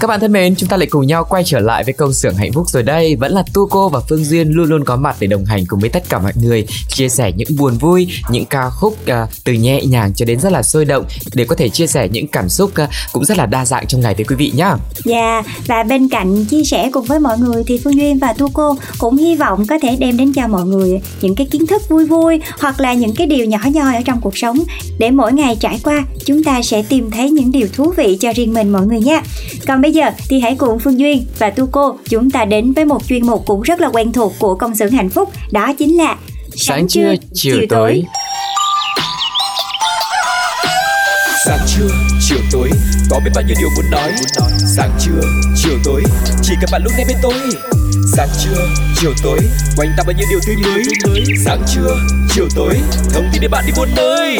Các bạn thân mến, chúng ta lại cùng nhau quay trở lại với công xưởng hạnh phúc rồi đây. Vẫn là Tu Cô và Phương Duyên luôn luôn có mặt để đồng hành cùng với tất cả mọi người, chia sẻ những buồn vui, những ca khúc uh, từ nhẹ nhàng cho đến rất là sôi động để có thể chia sẻ những cảm xúc uh, cũng rất là đa dạng trong ngày với quý vị nhá. Dạ, và bên cạnh chia sẻ cùng với mọi người thì Phương Duyên và Tu Cô cũng hy vọng có thể đem đến cho mọi người những cái kiến thức vui vui hoặc là những cái điều nhỏ nhoi ở trong cuộc sống để mỗi ngày trải qua chúng ta sẽ tìm thấy những điều thú vị cho riêng mình mọi người nha. Còn bây giờ thì hãy cùng Phương Duyên và Tu Cô chúng ta đến với một chuyên mục cũng rất là quen thuộc của công xưởng hạnh phúc đó chính là Sáng trưa, chiều tối. Sáng trưa, chiều tối. Có biết bao nhiêu điều muốn nói? Sáng trưa, chiều tối. Chỉ cần bạn lúc nghe bên tôi Sáng trưa, chiều tối. Quanh ta bao nhiêu điều tươi mới. Sáng trưa, chiều tối. Thông tin để bạn đi buôn nơi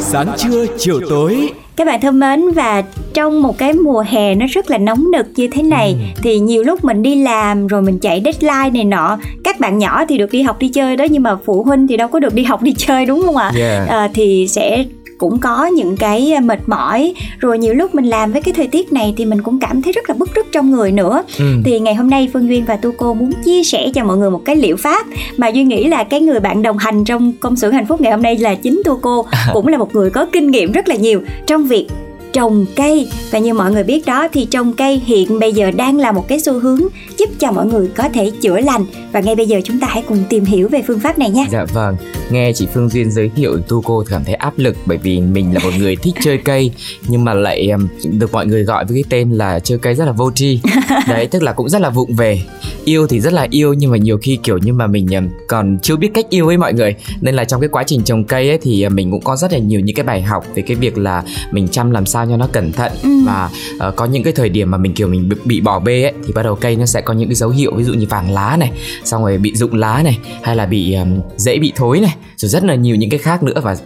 Sáng trưa, chiều tối. Các bạn thân mến và trong một cái mùa hè nó rất là nóng nực như thế này thì nhiều lúc mình đi làm rồi mình chạy deadline này nọ các bạn nhỏ thì được đi học đi chơi đó nhưng mà phụ huynh thì đâu có được đi học đi chơi đúng không ạ? Yeah. à, thì sẽ cũng có những cái mệt mỏi. Rồi nhiều lúc mình làm với cái thời tiết này thì mình cũng cảm thấy rất là bức rứt trong người nữa. Ừ. thì ngày hôm nay Phương Duyên và Tu Cô muốn chia sẻ cho mọi người một cái liệu pháp mà Duyên nghĩ là cái người bạn đồng hành trong công xưởng hạnh phúc ngày hôm nay là chính Tu Cô cũng là một người có kinh nghiệm rất là nhiều trong việc trồng cây và như mọi người biết đó thì trồng cây hiện bây giờ đang là một cái xu hướng giúp cho mọi người có thể chữa lành và ngay bây giờ chúng ta hãy cùng tìm hiểu về phương pháp này nha Dạ vâng, nghe chị Phương Duyên giới thiệu Tu cô cảm thấy áp lực bởi vì mình là một người thích chơi cây nhưng mà lại được mọi người gọi với cái tên là chơi cây rất là vô tri. Đấy, tức là cũng rất là vụng về. Yêu thì rất là yêu nhưng mà nhiều khi kiểu như mà mình còn chưa biết cách yêu ấy mọi người. Nên là trong cái quá trình trồng cây ấy thì mình cũng có rất là nhiều những cái bài học về cái việc là mình chăm làm sao cho nó cẩn thận. Ừ. và uh, có những cái thời điểm mà mình kiểu mình bị, bị bỏ bê ấy thì bắt đầu cây nó sẽ có những cái dấu hiệu ví dụ như vàng lá này, xong rồi bị rụng lá này hay là bị um, dễ bị thối này rồi rất là nhiều những cái khác nữa. Và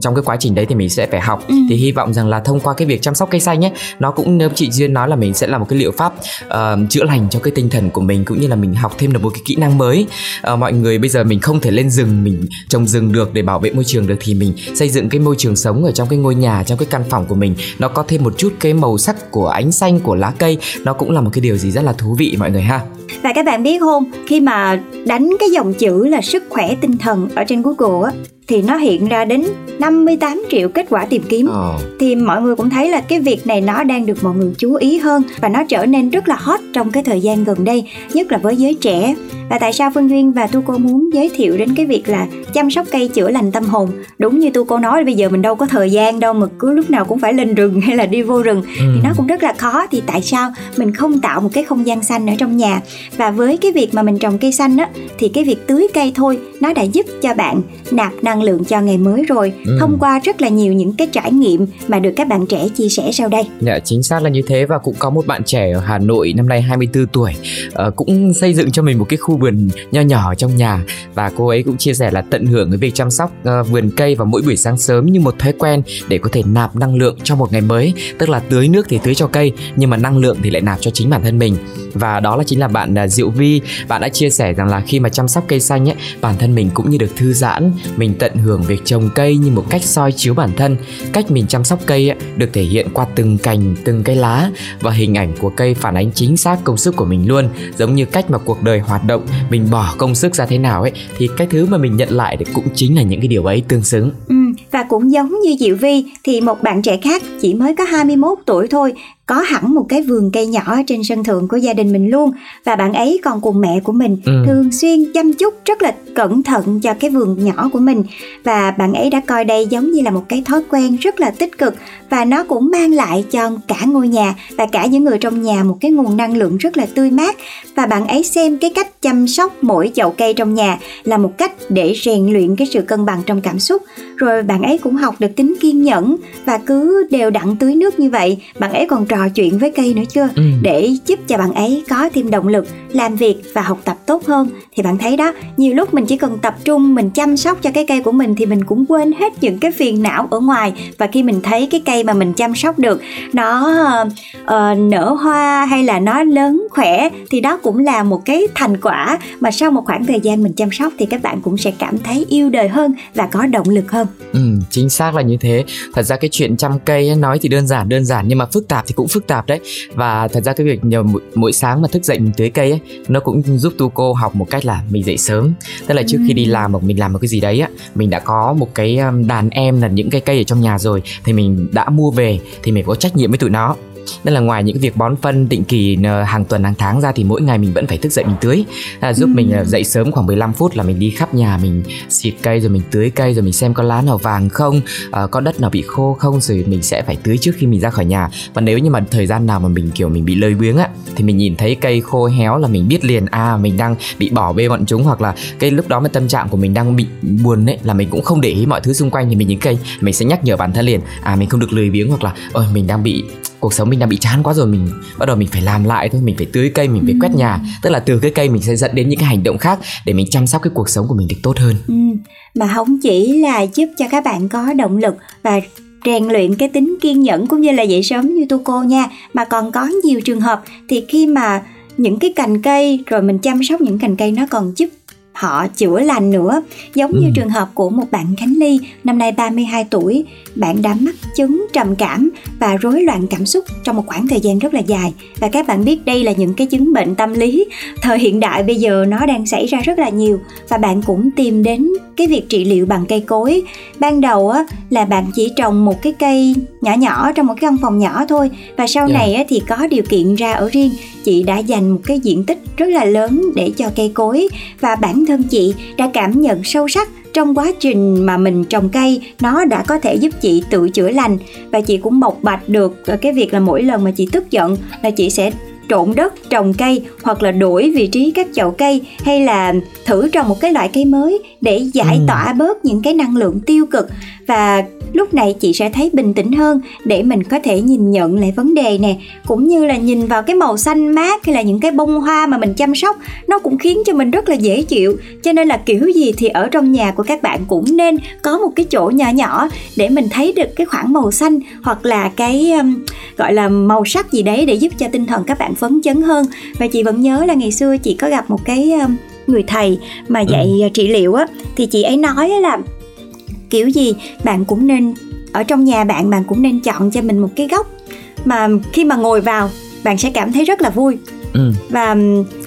trong cái quá trình đấy thì mình sẽ phải học. Ừ. thì hy vọng rằng là thông qua cái việc chăm sóc cây xanh ấy nó cũng như chị duyên nói là mình sẽ là một cái liệu pháp ờ, chữa lành cho cái tinh thần của mình cũng như là mình học thêm được một cái kỹ năng mới. Ờ, mọi người bây giờ mình không thể lên rừng mình trồng rừng được để bảo vệ môi trường được thì mình xây dựng cái môi trường sống ở trong cái ngôi nhà trong cái căn phòng của mình nó có thêm một chút cái màu sắc của ánh xanh của lá cây. Nó cũng là một cái điều gì rất là thú vị mọi người ha. Và các bạn biết không, khi mà đánh cái dòng chữ là sức khỏe tinh thần ở trên Google á thì nó hiện ra đến 58 triệu kết quả tìm kiếm. Ờ. Thì mọi người cũng thấy là cái việc này nó đang được mọi người chú ý hơn và nó trở nên rất là hot trong cái thời gian gần đây, nhất là với giới trẻ. Và tại sao Phương Duyên và Tu Cô muốn giới thiệu đến cái việc là chăm sóc cây chữa lành tâm hồn? Đúng như Tu Cô nói bây giờ mình đâu có thời gian đâu mà cứ lúc nào cũng phải lên rừng hay là đi vô rừng thì nó cũng rất là khó thì tại sao mình không tạo một cái không gian xanh ở trong nhà và với cái việc mà mình trồng cây xanh á thì cái việc tưới cây thôi nó đã giúp cho bạn nạp năng lượng cho ngày mới rồi. Ừ. thông qua rất là nhiều những cái trải nghiệm mà được các bạn trẻ chia sẻ sau đây. Dạ chính xác là như thế. Và cũng có một bạn trẻ ở Hà Nội năm nay 24 tuổi ờ, cũng xây dựng cho mình một cái khu vườn nho nhỏ trong nhà. Và cô ấy cũng chia sẻ là tận hưởng cái việc chăm sóc ờ, vườn cây vào mỗi buổi sáng sớm như một thói quen để có thể nạp năng lượng cho một ngày mới. Tức là tưới nước thì tưới cho cây nhưng mà năng lượng thì lại nạp cho chính bản thân mình. Và đó là chính là bạn à, Diệu Vi. Bạn đã chia sẻ rằng là khi mà chăm sóc cây xanh ấy bản thân mình cũng như được thư giãn mình tận hưởng việc trồng cây như một cách soi chiếu bản thân cách mình chăm sóc cây ấy, được thể hiện qua từng cành từng cây lá và hình ảnh của cây phản ánh chính xác công sức của mình luôn. Giống như cách mà cuộc đời hoạt động mình bỏ công sức ra thế nào ấy thì cái thứ mà mình nhận lại thì cũng chính là những cái điều ấy tương xứng. Ừ, Và cũng giống như Diệu Vi thì một bạn trẻ khác chỉ mới có 21 tuổi thôi có hẳn một cái vườn cây nhỏ trên sân thượng của gia đình mình luôn. Và bạn ấy còn cùng mẹ của mình ừ. thường xuyên chăm chút rất là cẩn thận cho cái vườn nhỏ của mình. Và bạn ấy đã coi đây giống như là một cái thói quen rất là tích cực. Và nó cũng mang lại cho cả ngôi nhà và cả những người trong nhà một cái nguồn năng lượng rất là tươi mát. Và bạn ấy xem cái cách chăm sóc mỗi chậu cây trong nhà là một cách để rèn luyện cái sự cân bằng trong cảm xúc. Rồi bạn ấy cũng học được tính kiên nhẫn và cứ đều đặn tưới nước như vậy. Bạn ấy còn trò chuyện với cây nữa chưa? Ừ. để giúp cho bạn ấy có thêm động lực làm việc và học tập tốt hơn. Thì bạn thấy đó nhiều lúc mình chỉ cần tập trung mình chăm sóc cho cái cây của mình thì mình cũng quên hết những cái phiền não ở ngoài. Và khi mình thấy cái cây mà mình chăm sóc được nó uh, nở hoa hay là nó lớn khỏe thì đó cũng là một cái thành quả. Mà sau một khoảng thời gian mình chăm sóc thì các bạn cũng sẽ cảm thấy yêu đời hơn và có động lực hơn. Ừ chính xác là như thế. Thật ra cái chuyện chăm cây ấy, nói thì đơn giản đơn giản nhưng mà phức tạp thì cũng phức tạp đấy. Và thật ra cái việc nhờ mỗi, mỗi sáng mà thức dậy mình tưới cây ấy nó cũng giúp tu cô học một cách là mình dậy sớm. Tức là trước khi đi làm hoặc mình làm một cái gì đấy á mình đã có một cái um, đàn em là những cái cây ở trong nhà rồi thì mình đã mua về thì mình có trách nhiệm với tụi nó nên là ngoài những việc bón phân định kỳ ờ, hàng tuần hàng tháng ra thì mỗi ngày mình vẫn phải thức dậy mình tưới à, giúp ừ. mình ờ, dậy sớm khoảng 15 phút là mình đi khắp nhà mình xịt cây rồi mình tưới cây rồi mình xem có lá nào vàng không à, có đất nào bị khô không rồi mình sẽ phải tưới trước khi mình ra khỏi nhà và nếu như mà thời gian nào mà mình kiểu mình bị lơi biếng á thì mình nhìn thấy cây khô héo là mình biết liền à mình đang bị bỏ bê bọn chúng hoặc là cái lúc đó mà tâm trạng của mình đang bị buồn ấy là mình cũng không để ý mọi thứ xung quanh thì mình nhìn cây mình sẽ nhắc nhở bản thân liền à mình không được lười biếng hoặc là ôi mình đang bị cuộc sống mình đang bị chán quá rồi mình bắt đầu mình phải làm lại thôi mình phải tưới cây mình phải quét nhà. Tức là từ cái cây mình sẽ dẫn đến những cái hành động khác để mình chăm sóc cái cuộc sống của mình được tốt hơn. Ừ. mà không chỉ là giúp cho các bạn có động lực và rèn luyện cái tính kiên nhẫn cũng như là dậy sớm như tu cô nha mà còn có nhiều trường hợp thì khi mà những cái cành cây rồi mình chăm sóc những cành cây nó còn giúp họ chữa lành nữa giống ừ. như trường hợp của một bạn Khánh Ly năm nay 32 tuổi. Bạn đã mắc chứng trầm cảm và rối loạn cảm xúc trong một khoảng thời gian rất là dài. Và các bạn biết đây là những cái chứng bệnh tâm lý. Thời hiện đại bây giờ nó đang xảy ra rất là nhiều và bạn cũng tìm đến cái việc trị liệu bằng cây cối. Ban đầu á là bạn chỉ trồng một cái cây nhỏ nhỏ trong một cái căn phòng nhỏ thôi và sau yeah. Dạ. này thì có điều kiện ra ở riêng chị đã dành một cái diện tích rất là lớn để cho cây cối và bản thân chị đã cảm nhận sâu sắc trong quá trình mà mình trồng cây nó đã có thể giúp chị tự chữa lành và chị cũng bộc bạch được cái việc là mỗi lần mà chị tức giận là chị sẽ trộn đất trồng cây hoặc là đổi vị trí các chậu cây hay là thử trồng một cái loại cây mới để giải ừ. tỏa bớt những cái năng lượng tiêu cực và lúc này chị sẽ thấy bình tĩnh hơn để mình có thể nhìn nhận lại vấn đề nè cũng như là nhìn vào cái màu xanh mát hay là những cái bông hoa mà mình chăm sóc nó cũng khiến cho mình rất là dễ chịu cho nên là kiểu gì thì ở trong nhà của các bạn cũng nên có một cái chỗ nhỏ nhỏ để mình thấy được cái khoảng màu xanh hoặc là cái um, gọi là màu sắc gì đấy để giúp cho tinh thần các bạn phấn chấn hơn và chị vẫn nhớ là ngày xưa chị có gặp một cái người thầy mà dạy ừ. trị liệu á thì chị ấy nói là kiểu gì bạn cũng nên ở trong nhà bạn bạn cũng nên chọn cho mình một cái góc mà khi mà ngồi vào bạn sẽ cảm thấy rất là vui ừ. và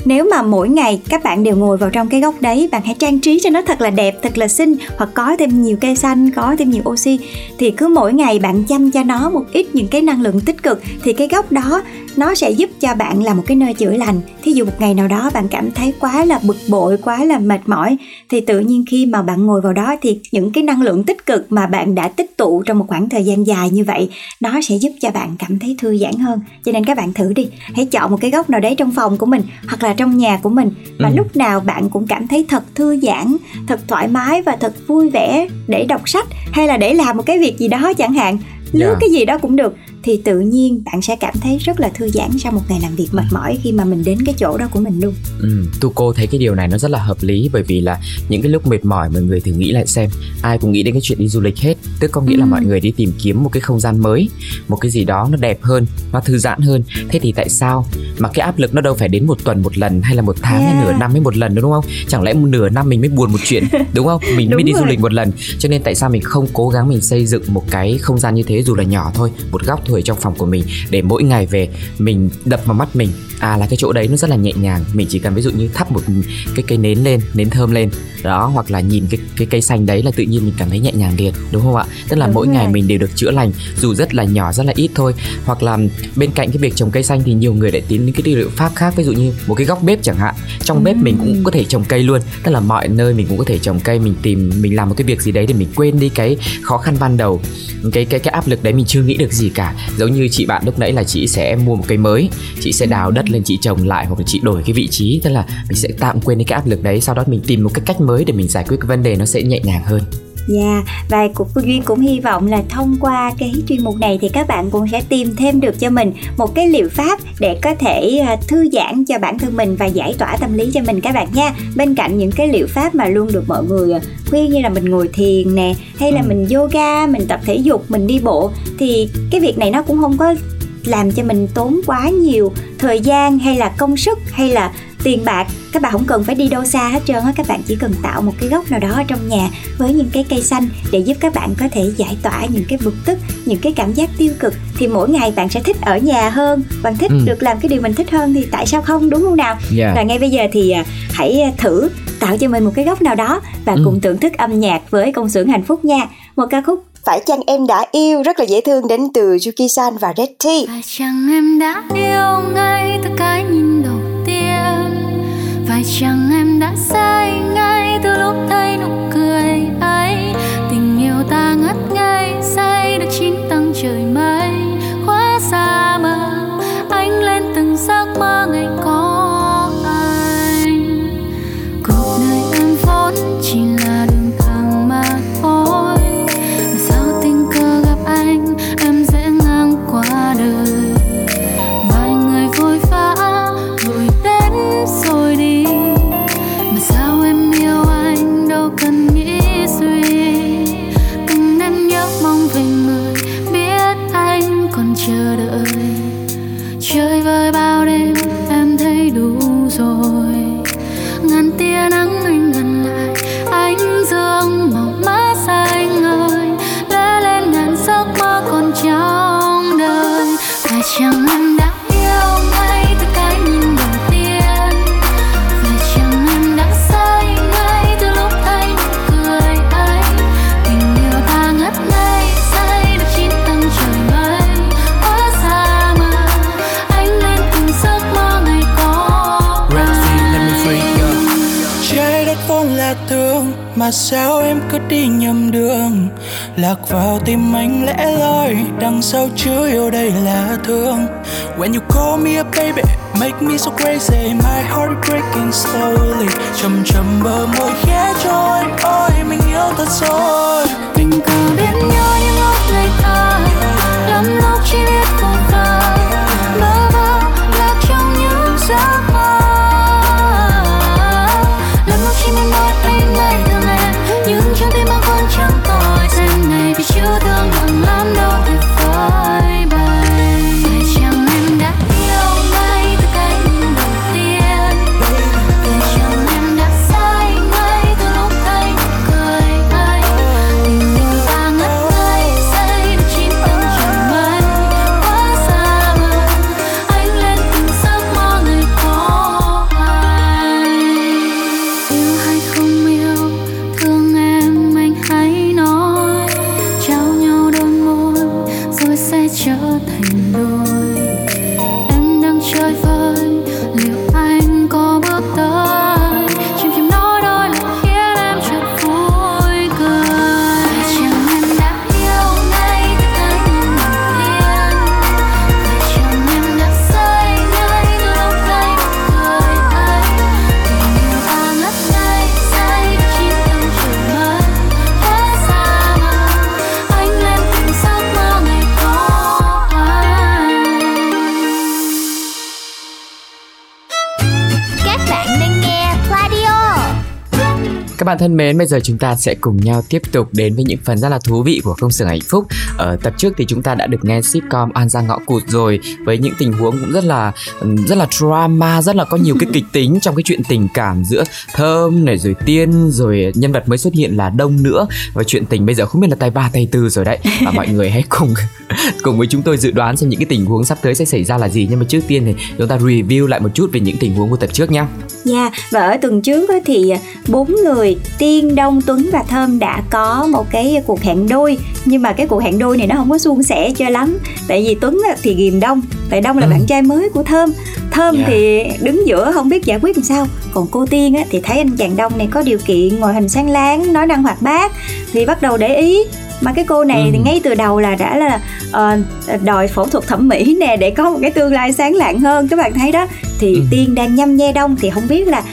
nếu mà mỗi ngày các bạn đều ngồi vào trong cái góc đấy, bạn hãy trang trí cho nó thật là đẹp, thật là xinh, hoặc có thêm nhiều cây xanh, có thêm nhiều oxy, thì cứ mỗi ngày bạn chăm cho nó một ít những cái năng lượng tích cực, thì cái góc đó nó sẽ giúp cho bạn là một cái nơi chữa lành. Thí dụ một ngày nào đó bạn cảm thấy quá là bực bội, quá là mệt mỏi, thì tự nhiên khi mà bạn ngồi vào đó thì những cái năng lượng tích cực mà bạn đã tích tụ trong một khoảng thời gian dài như vậy nó sẽ giúp cho bạn cảm thấy thư giãn hơn. Cho nên các bạn thử đi, hãy chọn một cái góc nào đấy trong phòng của mình, hoặc là trong nhà của mình và ừ. lúc nào bạn cũng cảm thấy thật thư giãn thật thoải mái và thật vui vẻ để đọc sách hay là để làm một cái việc gì đó chẳng hạn lướt yeah. Dạ. cái gì đó cũng được thì tự nhiên bạn sẽ cảm thấy rất là thư giãn sau một ngày làm việc mệt mỏi khi mà mình đến cái chỗ đó của mình luôn. Ừ, tu cô thấy cái điều này nó rất là hợp lý bởi vì là những cái lúc mệt mỏi mọi người thử nghĩ lại xem ai cũng nghĩ đến cái chuyện đi du lịch hết tức có nghĩa ừ. là mọi người đi tìm kiếm một cái không gian mới một cái gì đó nó đẹp hơn nó thư giãn hơn thế thì tại sao mà cái áp lực nó đâu phải đến một tuần một lần hay là một tháng yeah. hay nửa năm mới một lần đúng không chẳng lẽ một nửa năm mình mới buồn một chuyện đúng không mình đúng mới đi rồi. du lịch một lần cho nên tại sao mình không cố gắng mình xây dựng một cái không gian như thế dù là nhỏ thôi một góc thôi trong phòng của mình để mỗi ngày về mình đập vào mắt mình. À là cái chỗ đấy nó rất là nhẹ nhàng. Mình chỉ cần ví dụ như thắp một cái cây nến lên nến thơm lên đó hoặc là nhìn cái cái cây xanh đấy là tự nhiên mình cảm thấy nhẹ nhàng liền đúng không ạ? Tức là đúng mỗi rồi. ngày mình đều được chữa lành dù rất là nhỏ rất là ít thôi. Hoặc là bên cạnh cái việc trồng cây xanh thì nhiều người lại tiến đến cái liệu pháp khác ví dụ như một cái góc bếp chẳng hạn. Trong bếp mình cũng có thể trồng cây luôn. Tức là mọi nơi mình cũng có thể trồng cây mình tìm mình làm một cái việc gì đấy để mình quên đi cái khó khăn ban đầu cái cái cái áp lực đấy mình chưa nghĩ được gì cả giống như chị bạn lúc nãy là chị sẽ mua một cây mới, chị sẽ đào đất lên chị trồng lại hoặc là chị đổi cái vị trí, tức là mình sẽ tạm quên đi cái áp lực đấy, sau đó mình tìm một cái cách mới để mình giải quyết cái vấn đề nó sẽ nhẹ nhàng hơn. Dạ, và Phương Duyên cũng hy vọng là thông qua cái chuyên mục này thì các bạn cũng sẽ tìm thêm được cho mình một cái liệu pháp để có thể à, thư giãn cho bản thân mình và giải tỏa tâm lý cho mình các bạn nha. Bên cạnh những cái liệu pháp mà luôn được mọi người à, khuyên như là mình ngồi thiền nè, hay là Ừ. mình yoga, mình tập thể dục, mình đi bộ thì cái việc này nó cũng không có làm cho mình tốn quá nhiều thời gian hay là công sức hay là tiền bạc các bạn không cần phải đi đâu xa hết trơn á các bạn chỉ cần tạo một cái góc nào đó ở trong nhà với những cái cây xanh để giúp các bạn có thể giải tỏa những cái bực tức những cái cảm giác tiêu cực thì mỗi ngày bạn sẽ thích ở nhà hơn bạn thích Ừ. được làm cái điều mình thích hơn thì tại sao không đúng không nào yeah. và ngay bây giờ thì à, hãy à, thử tạo cho mình một cái góc nào đó và Ừ. cùng thưởng thức âm nhạc với công xưởng hạnh phúc nha một ca khúc phải chăng em đã yêu rất là dễ thương đến từ Yuki San và Red Tea Phải chăng em đã yêu ngay từ cái nhìn Phải chăng trong đời. Phải chăng em đã yêu ngay từ cái nhìn đầu tiên. Phải chăng em đã say ngay từ lúc thấy nụ cười ấy tình yêu ta ngất ngây say được chín tầng trời mây hóa xa mờ ánh lên từng giấc mơ ngày có Red Sea, let me anh. free you. Trái đất vốn là thương Mà sao em cứ đi nhầm đường Lạc vào tim anh lẽ loi, Đằng sau chứa yêu đây là thương. When you call me a baby, Make me so crazy. My heart breaking slowly. Chầm chầm bờ môi khẽ trôi Ôi mình yêu thật rồi. Tình cờ biết các bạn thân mến, bây giờ chúng ta sẽ cùng nhau tiếp tục đến với những phần rất là thú vị của công xưởng hạnh phúc. Ở tập trước thì chúng ta đã được nghe sitcom An Giang Ngõ Cụt rồi với những tình huống cũng rất là rất là drama, rất là có nhiều cái kịch tính trong cái chuyện tình cảm giữa Thơm này rồi Tiên rồi nhân vật mới xuất hiện là Đông nữa và chuyện tình bây giờ không biết là tay ba tay tư rồi đấy. Và mọi người hãy cùng cùng với chúng tôi dự đoán xem những cái tình huống sắp tới sẽ xảy ra là gì nhưng mà trước tiên thì chúng ta review lại một chút về những tình huống của tập trước nha. Yeah, dạ, và ở tuần trước thì bốn người Tiên, Đông, Tuấn và Thơm đã có một cái cuộc hẹn đôi. Nhưng mà cái cuộc hẹn đôi này nó không có suôn sẻ cho lắm. Tại vì Tuấn thì ghìm Đông. Tại Đông là ừ. bạn trai mới của Thơm. Thơm yeah. thì đứng giữa không biết giải quyết làm sao. Còn cô Tiên á, thì thấy anh chàng Đông này có điều kiện ngoại hình sáng láng nói năng hoạt bát. Thì bắt đầu để ý. Mà cái cô này ừ. thì ngay từ đầu là đã là uh, đòi phẫu thuật thẩm mỹ nè để có một cái tương lai sáng lạng hơn. Các bạn thấy đó. Thì ừ. tiên đang nhăm nhe đông. Thì không biết là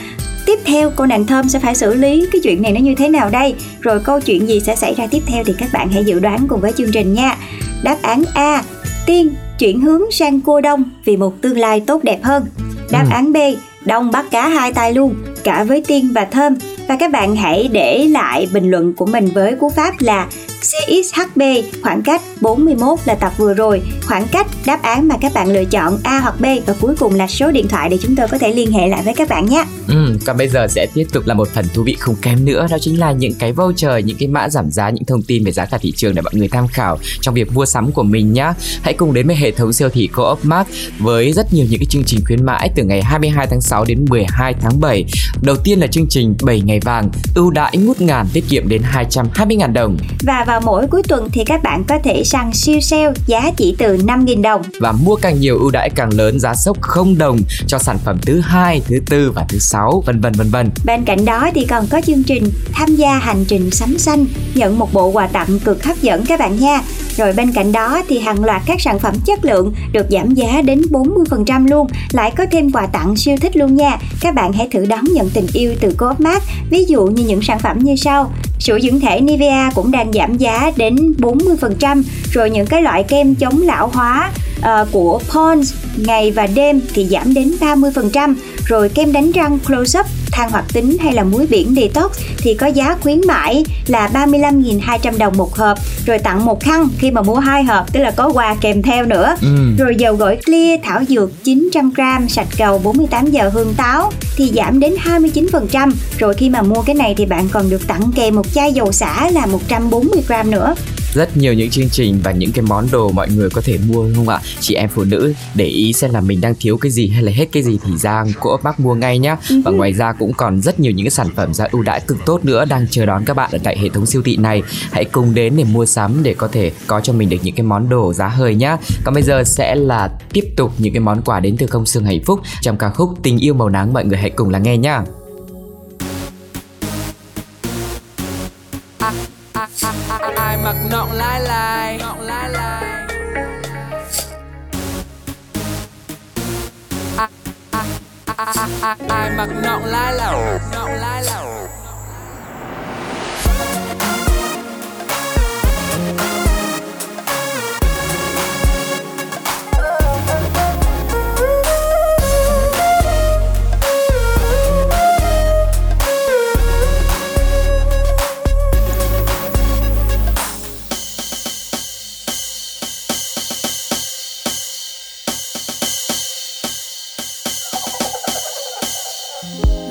tiếp theo cô nàng thơm sẽ phải xử lý cái chuyện này nó như thế nào đây? Rồi câu chuyện gì sẽ xảy ra tiếp theo thì các bạn hãy dự đoán cùng với chương trình nha. Đáp án a tiên chuyển hướng sang cô đông vì một tương lai tốt đẹp hơn. Đáp ừ. án b đông bắt cá hai tay luôn cả với tiên và thơm. Và các bạn hãy để lại bình luận của mình với cú pháp là CXHB khoảng cách 41 là tập vừa rồi. Khoảng cách đáp án mà các bạn lựa chọn A hoặc B. Và cuối cùng là số điện thoại để chúng tôi có thể liên hệ lại với các bạn nhé. Ừ, còn bây giờ sẽ tiếp tục là một phần thú vị không kém nữa. Đó chính là những cái voucher những cái mã giảm giá những thông tin về giá cả thị trường để mọi người tham khảo trong việc mua sắm của mình nhé hãy cùng đến với hệ thống siêu thị Co-op Mart với rất nhiều những cái chương trình khuyến mãi từ ngày 22 tháng 6 đến 12 tháng 7 đầu tiên là chương trình 7 ngày vàng ưu đãi ngút ngàn tiết kiệm đến 220 ngàn đồng. Và vào mỗi cuối tuần thì các bạn có thể săn siêu sale giá chỉ từ 5.000 đồng và mua càng nhiều ưu đãi càng lớn giá sốc không đồng cho sản phẩm thứ hai, thứ tư và thứ sáu vân vân vân vân. Bên cạnh đó thì còn có chương trình tham gia hành trình sắm xanh nhận một bộ quà tặng cực hấp dẫn các bạn nha. Rồi bên cạnh đó thì hàng loạt các sản phẩm chất lượng được giảm giá đến 40% luôn, lại có thêm quà tặng siêu thích luôn nha. Các bạn hãy thử đón nhận tình yêu từ Coop Mart, ví dụ như những sản phẩm như sau: sữa dưỡng thể Nivea cũng đang giảm giá đến 40%, rồi những cái loại kem chống lão hóa uh, của Pond's ngày và đêm thì giảm đến 30%, rồi kem đánh răng Close Up than hoạt tính hay là muối biển detox thì có giá khuyến mãi là 35.200 đồng một hộp rồi tặng một khăn khi mà mua hai hộp tức là có quà kèm theo nữa. Ừ. rồi dầu gội clear thảo dược 900g sạch cầu 48 giờ hương táo thì giảm đến 29% rồi khi mà mua cái này thì bạn còn được tặng kèm một chai dầu xả là 140g nữa rất nhiều những chương trình và những cái món đồ mọi người có thể mua không ạ? Chị em phụ nữ để ý xem là mình đang thiếu cái gì hay là hết cái gì thì ra cô bác mua ngay nhá. Và ừ. ngoài ra cũng còn rất nhiều những cái sản phẩm giá ưu đãi cực tốt nữa đang chờ đón các bạn ở tại hệ thống siêu thị này. Hãy cùng đến để mua sắm để có thể có cho mình được những cái món đồ giá hời nhá. Còn bây giờ sẽ là tiếp tục những cái món quà đến từ công xương hạnh phúc. Trong ca khúc tình yêu màu nắng mọi người hãy cùng lắng nghe nhá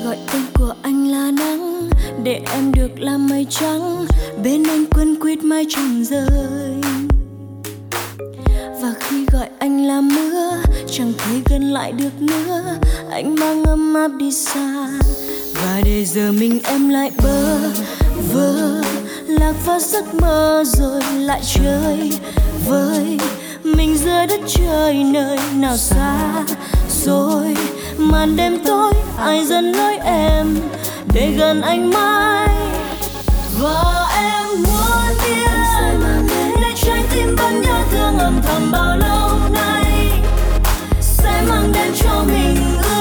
gọi tên của anh là nắng. Để em được làm mây trắng, bên anh quên quýt mai trùng rơi. Và khi gọi anh là mưa, chẳng thấy gần lại được nữa. Anh mang ấm áp đi xa, và để giờ mình em lại bơ vơ. Lạc vào giấc mơ rồi lại chơi với mình giữa đất trời nơi nào xa rồi màn đêm tối, ai dần nói em để gần anh mãi? Và em muốn biết để trái tim vẫn nhớ thương âm thầm bao lâu nay? Sẽ mang đến cho mình ước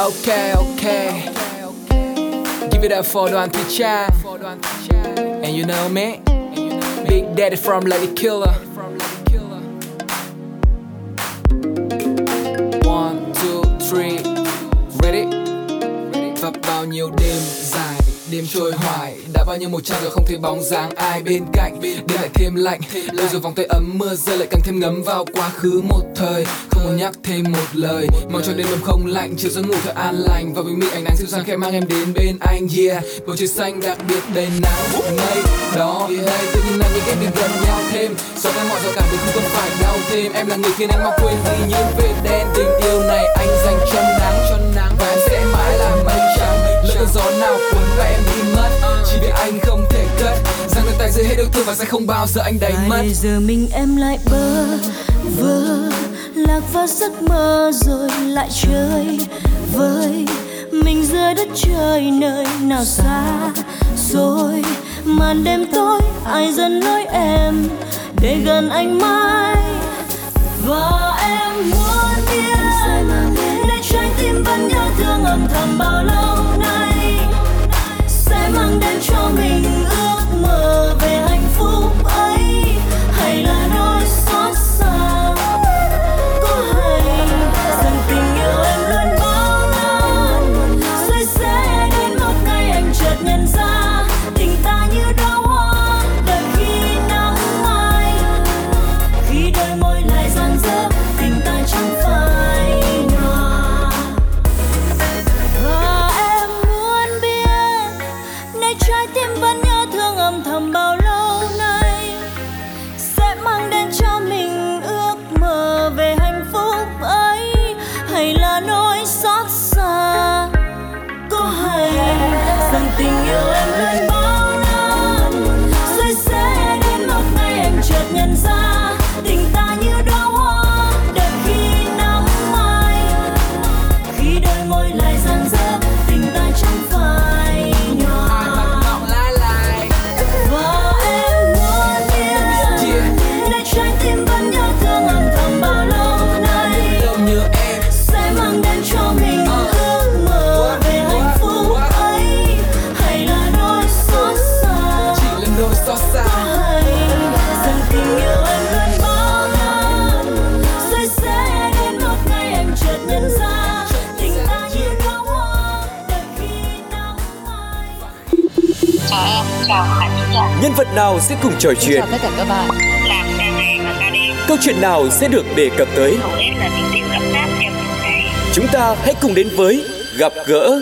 Okay, okay. Give it up for Thị Trang. And you know me, Big Daddy from Lady Killer. Đêm trôi hoài. Đã bao nhiêu một trăng rồi không thấy bóng dáng ai bên cạnh. Đêm lại thêm lạnh lâu rồi vòng tay ấm mưa rơi, lại càng thêm ngấm vào quá khứ một thời. Không muốn nhắc thêm một lời, mong cho đêm đêm không lạnh. Chiều giấc ngủ thật an lành, và bình minh ánh nắng dịu dàng khẽ mang em đến bên anh, yeah. Bầu trời xanh đặc biệt đầy nắng mây đó đây tự nhiên là những em được gần nhau thêm. So với mọi rào cản thì không cần phải đau thêm. Em là người khiến anh mau quên đi những vết đen. Tình yêu này anh dành cho nắng cho nắng cơn gió nào cuốn và em đi mất. Chỉ vì anh không thể cất. Rằng đôi tay rơi hết yêu thương và sẽ không bao giờ anh đánh mất. Bây giờ mình em lại bơ vơ lạc vào giấc mơ rồi lại chơi với mình giữa đất trời nơi nào xa rồi màn đêm tối ai dần nói em để gần anh mãi? Và em muốn biết để trái tim vẫn nhớ thương âm thầm bao lâu sẽ mang đến cho Nhân vật nào sẽ cùng trò chuyện? Chào tất cả các bạn. Câu chuyện nào sẽ được đề cập tới? Chúng ta hãy cùng đến với gặp gỡ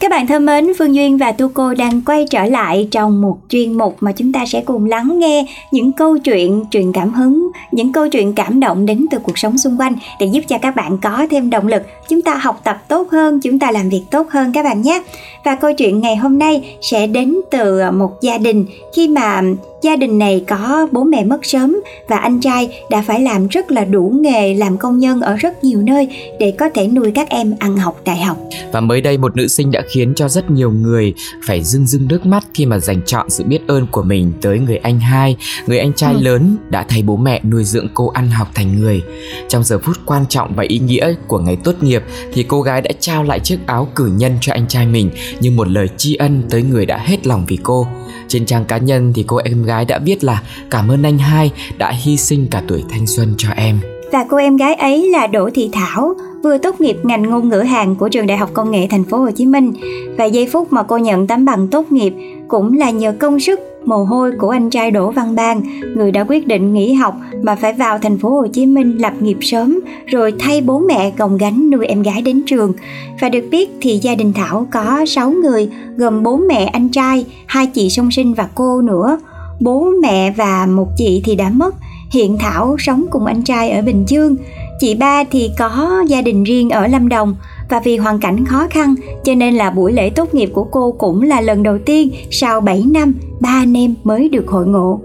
Các bạn thân mến, Phương Duyên và Tu Cô đang quay trở lại trong một chuyên mục mà chúng ta sẽ cùng lắng nghe những câu chuyện truyền cảm hứng, những câu chuyện cảm động đến từ cuộc sống xung quanh để giúp cho các bạn có thêm động lực, chúng ta học tập tốt hơn, chúng ta làm việc tốt hơn các bạn nhé. Và câu chuyện ngày hôm nay sẽ đến từ một gia đình khi mà gia đình này có bố mẹ mất sớm và anh trai đã phải làm rất là đủ nghề làm công nhân ở rất nhiều nơi để có thể nuôi các em ăn học đại học. Và mới đây một nữ sinh đã khiến cho rất nhiều người phải rưng rưng nước mắt khi mà dành chọn sự biết ơn của mình tới người anh hai, người anh trai Ừ. lớn đã thay bố mẹ nuôi dưỡng cô ăn học thành người. Trong giờ phút quan trọng và ý nghĩa của ngày tốt nghiệp thì cô gái đã trao lại chiếc áo cử nhân cho anh trai mình như một lời tri ân tới người đã hết lòng vì cô. Trên trang cá nhân thì cô em gái đã viết là cảm ơn anh hai đã hy sinh cả tuổi thanh xuân cho em. Và cô em gái ấy là Đỗ Thị Thảo, vừa tốt nghiệp ngành ngôn ngữ Hàn của trường Đại học Công nghệ Thành phố Hồ Chí Minh. Và giây phút mà cô nhận tấm bằng tốt nghiệp cũng là nhờ công sức mồ hôi của anh trai Đỗ Văn Bang người đã quyết định nghỉ học mà phải vào thành phố Hồ Chí Minh lập nghiệp sớm, rồi thay bố mẹ gồng gánh nuôi em gái đến trường. Và được biết thì gia đình Thảo có 6 người, gồm bố mẹ anh trai, hai chị song sinh và cô nữa. Bố mẹ và một chị thì đã mất, hiện Thảo sống cùng anh trai ở Bình Dương. Chị ba thì có gia đình riêng ở Lâm Đồng và vì hoàn cảnh khó khăn, cho nên là buổi lễ tốt nghiệp của cô cũng là lần đầu tiên sau 7 năm ba anh em mới được hội ngộ.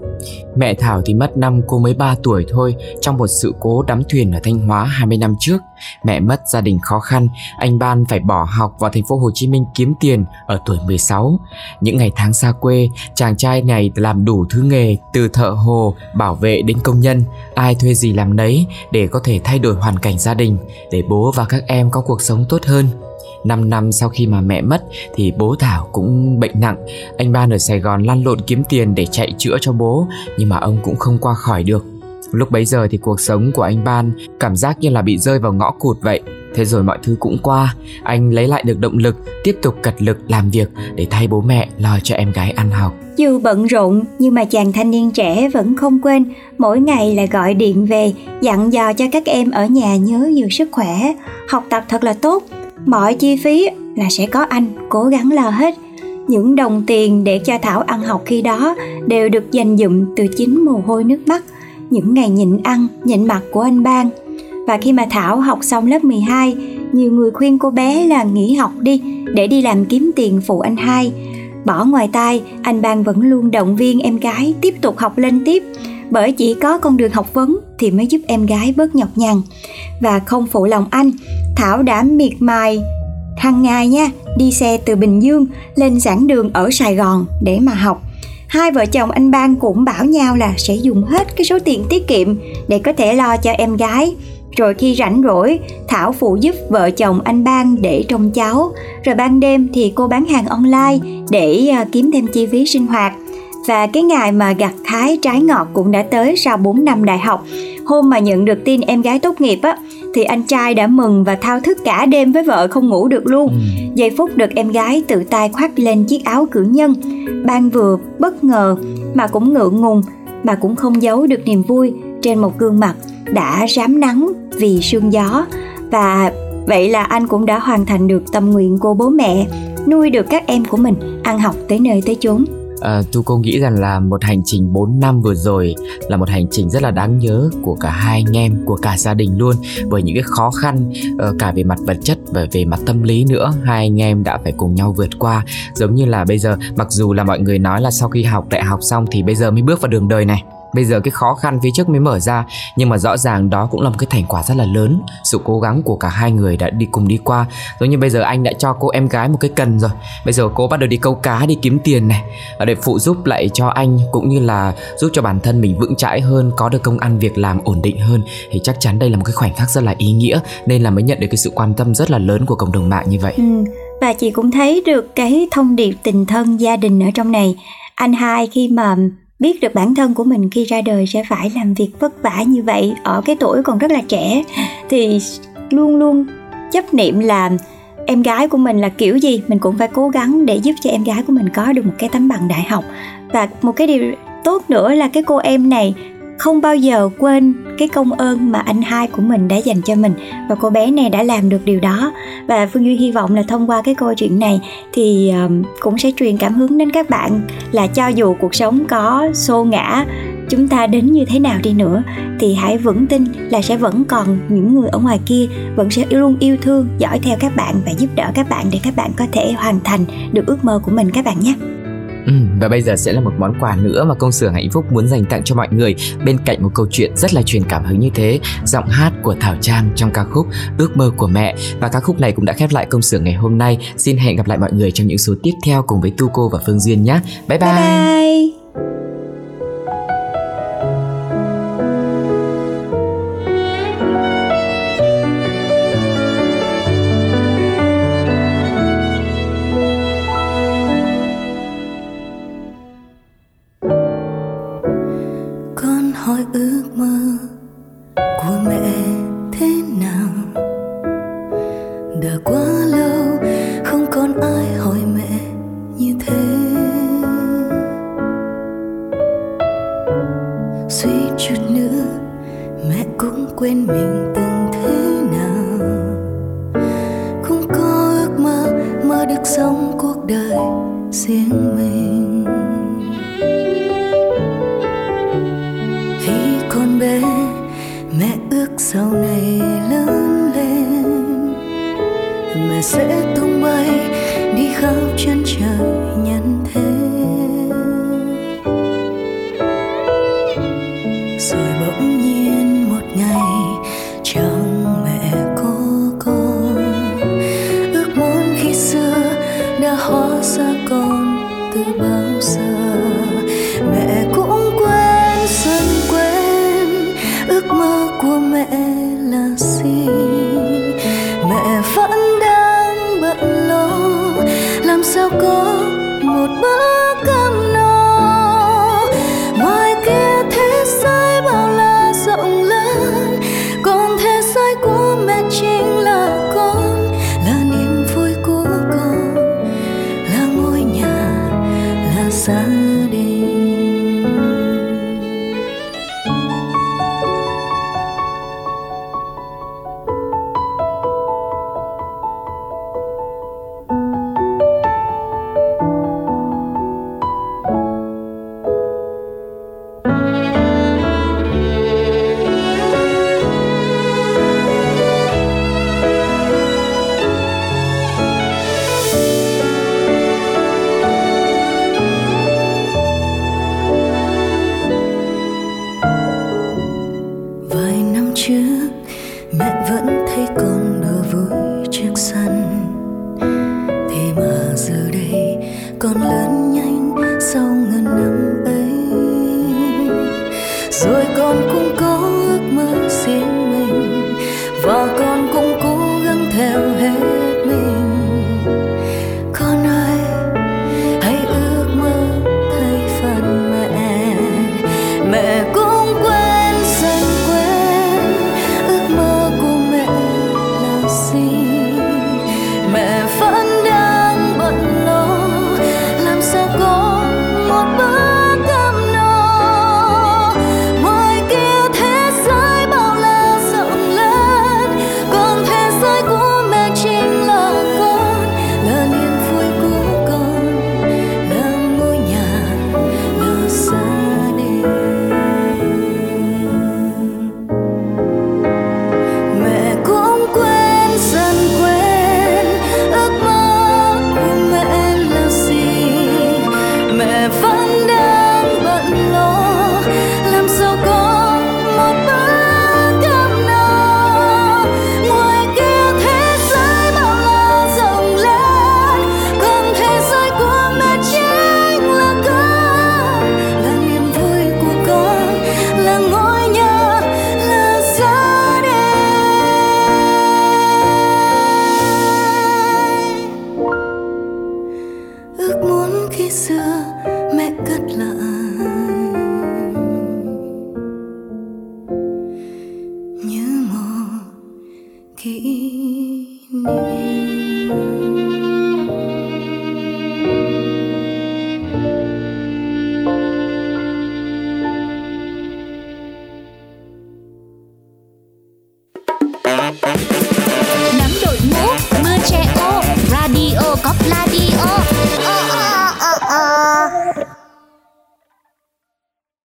Mẹ Thảo thì mất năm cô mới 3 tuổi thôi trong một sự cố đắm thuyền ở Thanh Hóa 20 năm trước. Mẹ mất gia đình khó khăn, anh Ban phải bỏ học vào thành phố Hồ Chí Minh kiếm tiền ở tuổi 16. Những ngày tháng xa quê, chàng trai này làm đủ thứ nghề từ thợ hồ, bảo vệ đến công nhân, ai thuê gì làm nấy để có thể thay đổi hoàn cảnh gia đình, để bố và các em có cuộc sống tốt hơn. 5 năm sau khi mà mẹ mất thì bố Thảo cũng bệnh nặng. Anh Ban ở Sài Gòn lăn lộn kiếm tiền để chạy chữa cho bố nhưng mà ông cũng không qua khỏi được. Lúc bấy giờ thì cuộc sống của anh Ban cảm giác như là bị rơi vào ngõ cụt vậy. Thế rồi mọi thứ cũng qua, anh lấy lại được động lực, tiếp tục cật lực làm việc để thay bố mẹ lo cho em gái ăn học. Dù bận rộn nhưng mà chàng thanh niên trẻ vẫn không quên mỗi ngày là gọi điện về dặn dò cho các em ở nhà nhớ giữ sức khỏe, học tập thật là tốt. Mọi chi phí là sẽ có anh cố gắng lo hết. Những đồng tiền để cho Thảo ăn học khi đó đều được dành dụm từ chính mồ hôi nước mắt, những ngày nhịn ăn, nhịn mặt của anh bang Và khi mà Thảo học xong lớp 12, nhiều người khuyên cô bé là nghỉ học đi để đi làm kiếm tiền phụ anh hai. Bỏ ngoài tai, anh bang vẫn luôn động viên em gái tiếp tục học lên tiếp, bởi chỉ có con đường học vấn thì mới giúp em gái bớt nhọc nhằn. Và không phụ lòng anh, Thảo đã miệt mài hàng ngày nha, đi xe từ Bình Dương lên giảng đường ở Sài Gòn để mà học. Hai vợ chồng anh Ban cũng bảo nhau là sẽ dùng hết cái số tiền tiết kiệm để có thể lo cho em gái rồi khi rảnh rỗi, Thảo phụ giúp vợ chồng anh Ban để trông cháu. Rồi ban đêm thì cô bán hàng online để ờ, kiếm thêm chi phí sinh hoạt. Và cái ngày mà gặt thái trái ngọt cũng đã tới sau 4 năm đại học. Hôm mà nhận được tin em gái tốt nghiệp á, thì anh trai đã mừng và thao thức cả đêm với vợ không ngủ được luôn. Ừ. Giây phút được em gái tự tay khoác lên chiếc áo cử nhân, ban vừa bất ngờ mà cũng ngượng ngùng mà cũng không giấu được niềm vui trên một gương mặt đã rám nắng vì sương gió và vậy là anh cũng đã hoàn thành được tâm nguyện của bố mẹ nuôi được các em của mình ăn học tới nơi tới chốn Ờ, à, tu cô nghĩ rằng là một hành trình 4 năm vừa rồi là một hành trình rất là đáng nhớ của cả hai anh em, của cả gia đình luôn. Với những cái khó khăn uh, cả về mặt vật chất và về mặt tâm lý nữa hai anh em đã phải cùng nhau vượt qua. Giống như là bây giờ mặc dù là mọi người nói là sau khi học đại học xong thì bây giờ mới bước vào đường đời này bây giờ cái khó khăn phía trước mới mở ra nhưng mà rõ ràng đó cũng là một cái thành quả rất là lớn. Sự cố gắng của cả hai người đã đi cùng đi qua. Giống như bây giờ anh đã cho cô em gái một cái cần rồi. Bây giờ cô bắt đầu đi câu cá đi kiếm tiền này. Để phụ giúp lại cho anh cũng như là giúp cho bản thân mình vững chãi hơn có được công ăn việc làm ổn định hơn thì chắc chắn đây là một cái khoảnh khắc rất là ý nghĩa nên là mới nhận được cái sự quan tâm rất là lớn của cộng đồng mạng như vậy. Ừ, và chị cũng thấy được cái thông điệp tình thân gia đình ở trong này. Anh hai khi mà biết được bản thân của mình khi ra đời sẽ phải làm việc vất vả như vậy ở cái tuổi còn rất là trẻ, thì luôn luôn chấp niệm là em gái của mình là kiểu gì, mình cũng phải cố gắng để giúp cho em gái của mình có được một cái tấm bằng đại học. Và một cái điều tốt nữa là cái cô em này không bao giờ quên cái công ơn mà anh hai của mình đã dành cho mình. Và cô bé này đã làm được điều đó. Và phương duy hy vọng là thông qua cái câu chuyện này thì cũng sẽ truyền cảm hứng đến các bạn là cho dù cuộc sống có xô ngã, chúng ta đến như thế nào đi nữa, thì hãy vững tin là sẽ vẫn còn những người ở ngoài kia, vẫn sẽ luôn yêu thương, dõi theo các bạn và giúp đỡ các bạn để các bạn có thể hoàn thành được ước mơ của mình các bạn nhé. Ừ, và bây giờ sẽ là một món quà nữa mà công xưởng hạnh phúc muốn dành tặng cho mọi người. Bên cạnh một câu chuyện rất là truyền cảm hứng như thế giọng hát của thảo trang trong ca khúc ước mơ của mẹ. Và ca khúc này cũng đã khép lại công xưởng ngày hôm nay. Xin hẹn gặp lại mọi người trong những số tiếp theo cùng với tu cô và phương duyên nhé. Bye bye, bye, bye. quên mình từng thế nào. Không có ước mơ mơ được sống cuộc đời riêng mình. Khi còn bé, mẹ ước sau này lớn lên. Mẹ sẽ tung bay đi khắp chân trời.